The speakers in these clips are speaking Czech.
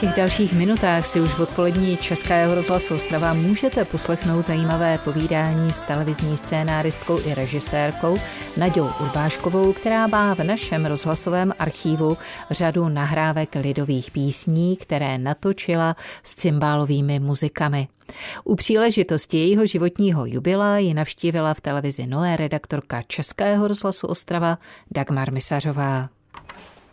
těch dalších minutách si už v odpolední Českého rozhlasu Ostrava můžete poslechnout zajímavé povídání s televizní scénáristkou i režisérkou Naďou Urbáškovou, která má v našem rozhlasovém archívu řadu nahrávek lidových písní, které natočila s cymbálovými muzikami. U příležitosti jejího životního jubila ji navštívila v televizi Noé redaktorka Českého rozhlasu Ostrava Dagmar Misařová.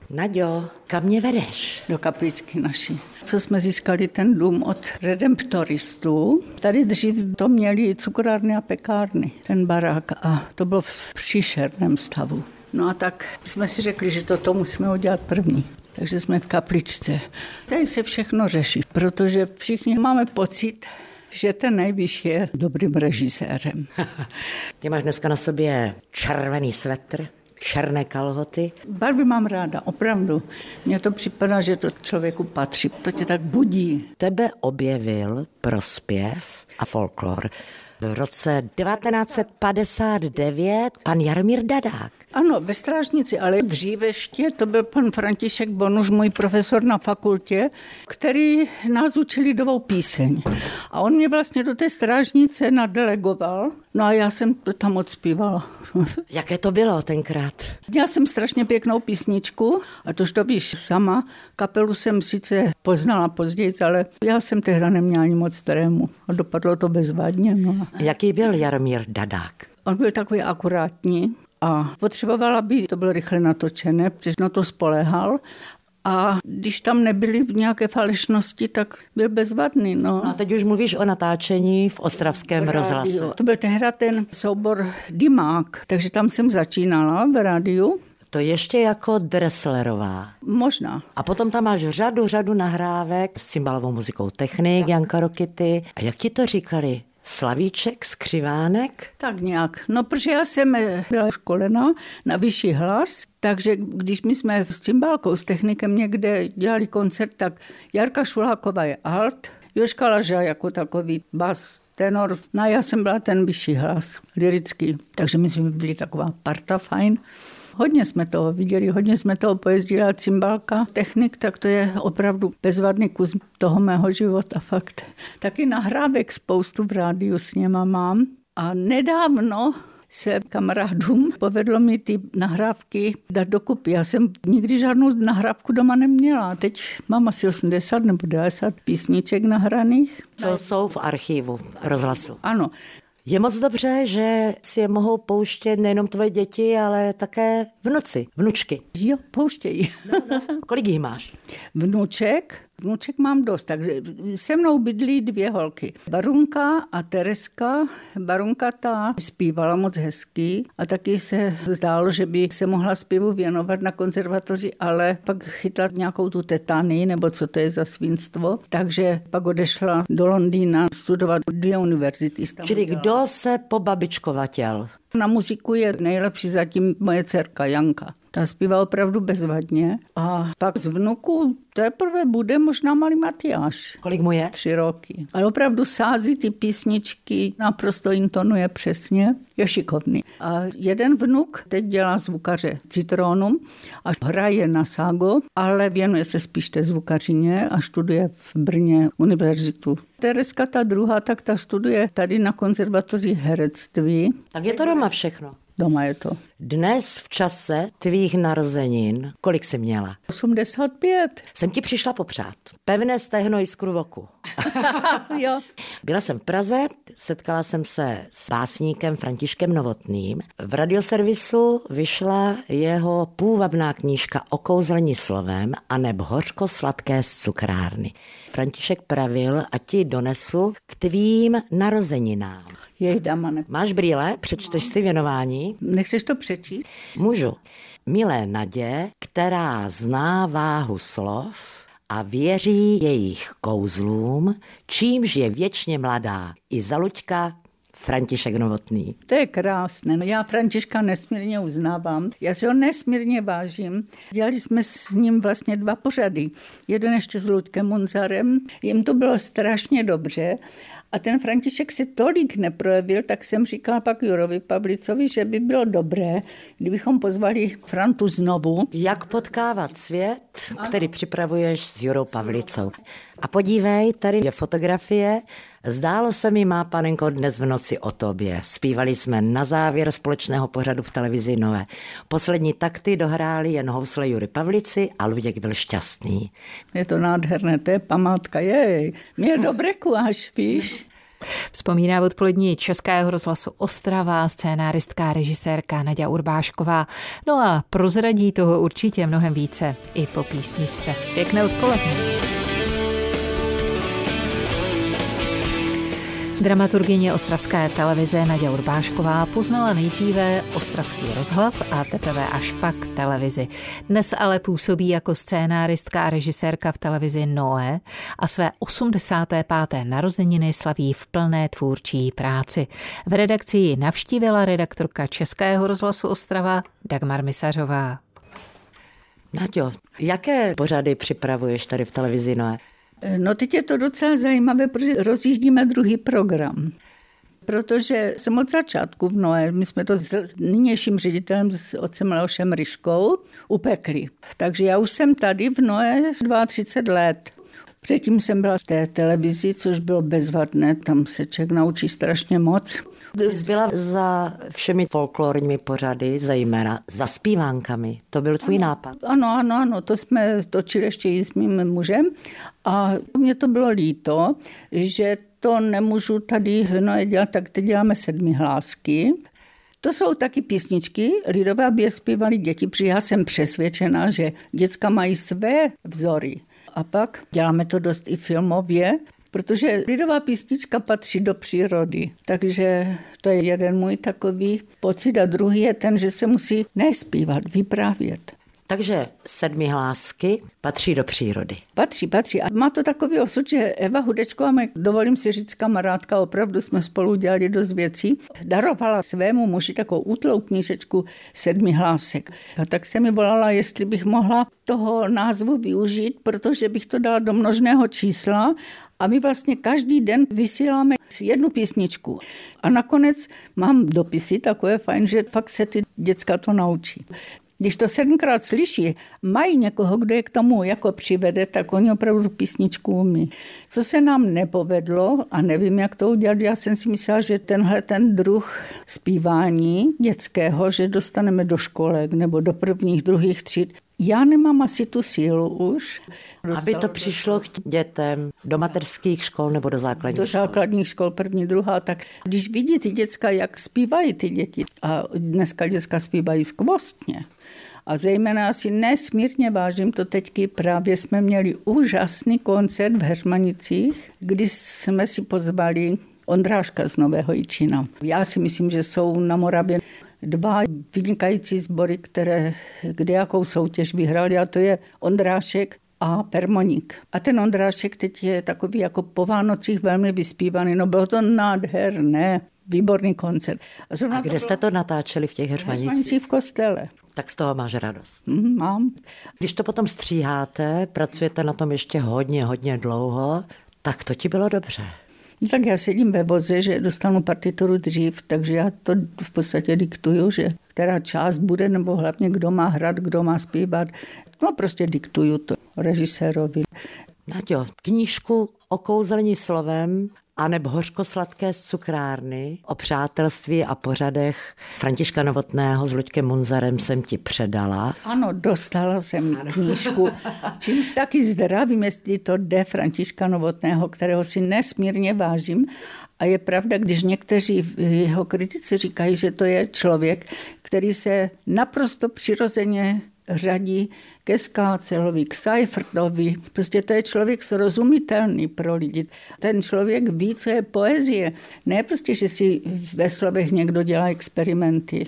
Naďo, kam mě vedeš? Do kapličky naší. Co jsme získali ten dům od redemptoristů. Tady dřív to měli cukrárny a pekárny, ten barák. A to bylo v příšerném stavu. No a tak jsme si řekli, že toto musíme udělat první. Takže jsme v kapličce. Tady se všechno řeší, protože všichni máme pocit, že ten nejvyšší je dobrým režisérem. Ty máš dneska na sobě červený svetr, černé kalhoty. Barvy mám ráda, opravdu. Mně to připadá, že to člověku patří. To tě tak budí. Tebe objevil prospěv a folklor v roce 1959 pan Jaromír Dadák. Ano, ve strážnici, ale dříve ještě to byl pan František Bonuš, můj profesor na fakultě, který nás učil lidovou píseň. A on mě vlastně do té strážnice nadelegoval, no a já jsem to tam odspívala. Jaké to bylo tenkrát? Já jsem strašně pěknou písničku, a tož to víš sama. Kapelu jsem sice poznala později, ale já jsem tehdy neměla ani moc trému a dopadlo to bezvadně. No. Jaký byl Jaromír Dadák? On byl takový akurátní, a potřebovala by to bylo rychle natočené, protože na to spolehal a když tam nebyly nějaké falešnosti, tak byl bezvadný. No. no a teď už mluvíš o natáčení v Ostravském rozhlasu. To byl tehdy ten soubor Dimák, takže tam jsem začínala v rádiu. To ještě jako Dresslerová. Možná. A potom tam máš řadu, řadu nahrávek s cymbalovou muzikou technik, Janka Rokity. A jak ti to říkali? Slavíček, skřivánek? Tak nějak. No, protože já jsem eh, byla školena na vyšší hlas, takže když my jsme s cymbálkou, s technikem někde dělali koncert, tak Jarka Šuláková je alt, Joška Laža jako takový bas, tenor. No já jsem byla ten vyšší hlas, lirický. Takže my jsme byli taková parta fajn. Hodně jsme toho viděli, hodně jsme toho pojezdili a cymbalka, technik, tak to je opravdu bezvadný kus toho mého života, fakt. Taky nahrávek spoustu v rádiu s něma mám. A nedávno se kamarádům povedlo mi ty nahrávky dát dokupy. Já jsem nikdy žádnou nahrávku doma neměla. Teď mám asi 80 nebo 90 písniček nahraných. Co jsou v archivu rozhlasu? Ano. Je moc dobře, že si je mohou pouštět nejenom tvoje děti, ale také vnuci, vnučky. Jo, pouštějí. No, no. Kolik jich máš? Vnuček, Vnuček mám dost, takže se mnou bydlí dvě holky. Barunka a Tereska. Barunka ta zpívala moc hezky a taky se zdálo, že by se mohla zpěvu věnovat na konzervatoři, ale pak chytla nějakou tu tetany, nebo co to je za svinstvo. Takže pak odešla do Londýna studovat dvě univerzity. Čili kdo se pobabičkovatěl? Na muziku je nejlepší zatím moje dcerka Janka. Ta zpívá opravdu bezvadně. A pak z vnuku teprve bude možná malý Matyáš. Kolik mu je? Tři roky. Ale opravdu sází ty písničky, naprosto intonuje přesně. Je šikovný. A jeden vnuk teď dělá zvukaře Citronum a hraje na ságo, ale věnuje se spíš té zvukařině a studuje v Brně univerzitu. Tereska ta druhá, tak ta studuje tady na konzervatoři herectví. Tak je to doma všechno. Doma je to. Dnes v čase tvých narozenin, kolik jsi měla? 85. Jsem ti přišla popřát. Pevné stehno jiskru v oku. jo. Byla jsem v Praze, setkala jsem se s básníkem Františkem Novotným. V radioservisu vyšla jeho půvabná knížka O kouzlení slovem a neb hořko sladké z cukrárny. František pravil a ti donesu k tvým narozeninám. Jej damane. Máš brýle? Přečteš si věnování? Nechceš to přečíst? Můžu. Milé Nadě, která zná váhu slov a věří jejich kouzlům, čímž je věčně mladá i Zaluďka František Novotný. To je krásné. No já Františka nesmírně uznávám. Já si ho nesmírně vážím. Dělali jsme s ním vlastně dva pořady. Jeden ještě s Ludkem Munzarem. Jim to bylo strašně dobře A ten František se tolik neprojevil, tak jsem říkal pak Jurovi Pavlicovi, že by bylo dobré, kdybychom pozvali Frantu znovu. Jak potkávat svět, který připravuješ s Jurou Pavlicou. A podívej, tady je fotografie. Zdálo se mi, má panenko, dnes v noci o tobě. Spívali jsme na závěr společného pořadu v televizi Noé. Poslední takty dohráli jen housle Jury Pavlici a Luděk byl šťastný. Je to nádherné, to je památka, jej. Mě dobré kuáš, víš? Vzpomíná odpolední Českého rozhlasu Ostrava scénáristka režisérka Nadia Urbášková. No a prozradí toho určitě mnohem více i po písničce. Pěkné odpoledne. Dramaturgině ostravské televize Nadia Urbášková poznala nejdříve ostravský rozhlas a teprve až pak televizi. Dnes ale působí jako scénáristka a režisérka v televizi Noé a své 85. narozeniny slaví v plné tvůrčí práci. V redakci ji navštívila redaktorka Českého rozhlasu Ostrava Dagmar Misařová. Naďo, jaké pořady připravuješ tady v televizi Noé? No teď je to docela zajímavé, protože rozjíždíme druhý program. Protože jsem od začátku v Noé, my jsme to s nynějším ředitelem, s otcem Leošem Ryškou, upekli. Takže já už jsem tady v Noé 32 let. Předtím jsem byla v té televizi, což bylo bezvadné, tam se člověk naučí strašně moc. Jsi byla za všemi folklorními pořady, zejména za zpívánkami. To byl tvůj ano, nápad. Ano, ano, ano, to jsme točili ještě i s mým mužem a mě to bylo líto, že to nemůžu tady no, dělat, tak teď děláme sedmi hlásky. To jsou taky písničky lidové, aby je zpívali děti, protože já jsem přesvědčena, že děcka mají své vzory. A pak děláme to dost i filmově, protože lidová písnička patří do přírody. Takže to je jeden můj takový pocit. A druhý je ten, že se musí nespívat, vyprávět. Takže sedmi hlásky patří do přírody. Patří, patří. A má to takový osud, že Eva Hudečková, dovolím si říct kamarádka, opravdu jsme spolu dělali dost věcí, darovala svému muži takovou útlou knížečku sedmi hlásek. A tak se mi volala, jestli bych mohla toho názvu využít, protože bych to dala do množného čísla a my vlastně každý den vysíláme jednu písničku. A nakonec mám dopisy takové fajn, že fakt se ty děcka to naučí. Když to sedmkrát slyší, mají někoho, kdo je k tomu jako přivede, tak oni opravdu písničku umí. Co se nám nepovedlo, a nevím, jak to udělat, já jsem si myslela, že tenhle ten druh zpívání dětského, že dostaneme do školek nebo do prvních, druhých tříd, já nemám asi tu sílu už. Aby to přišlo k dětem do mateřských škol nebo do základních Do základních škol, první, druhá, tak když vidí ty děcka, jak zpívají ty děti, a dneska děcka zpívají skvostně, a zejména si nesmírně vážím to teďky. Právě jsme měli úžasný koncert v Heřmanicích, kdy jsme si pozvali Ondráška z Nového Jičina. Já si myslím, že jsou na Moravě dva vynikající sbory, které kde jakou soutěž vyhrali a to je Ondrášek a Permoník. A ten Ondrášek teď je takový jako po Vánocích velmi vyspívaný. No bylo to nádherné, výborný koncert. A, a kde jste to natáčeli v těch Heřmanicích? v kostele. Tak z toho máš radost. Mm, mám. Když to potom stříháte, pracujete na tom ještě hodně, hodně dlouho, tak to ti bylo dobře. No tak já sedím ve voze, že dostanu partituru dřív, takže já to v podstatě diktuju, že která část bude, nebo hlavně kdo má hrát, kdo má zpívat. No prostě diktuju to režisérovi. Naďo, knížku o kouzlení slovem a nebo hořkosladké z cukrárny o přátelství a pořadech Františka Novotného s Luďkem Munzarem jsem ti předala. Ano, dostala jsem knížku, čímž taky zdravím, jestli to jde Františka Novotného, kterého si nesmírně vážím. A je pravda, když někteří jeho kritici říkají, že to je člověk, který se naprosto přirozeně řadí ke Skácelovi, k Seifertovi. Prostě to je člověk srozumitelný pro lidi. Ten člověk ví, co je poezie. Ne prostě, že si ve slovech někdo dělá experimenty.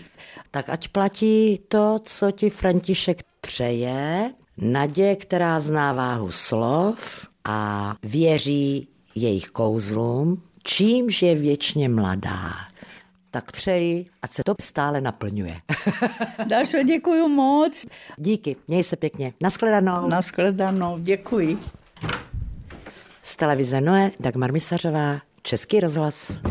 Tak ať platí to, co ti František přeje, Nadě, která zná váhu slov a věří jejich kouzlům, čímž je věčně mladá tak přeji, ať se to stále naplňuje. Dášo, děkuji moc. Díky, měj se pěkně. Naschledanou. Naschledanou, děkuji. Z televize Noe Dagmar Misařová, Český rozhlas.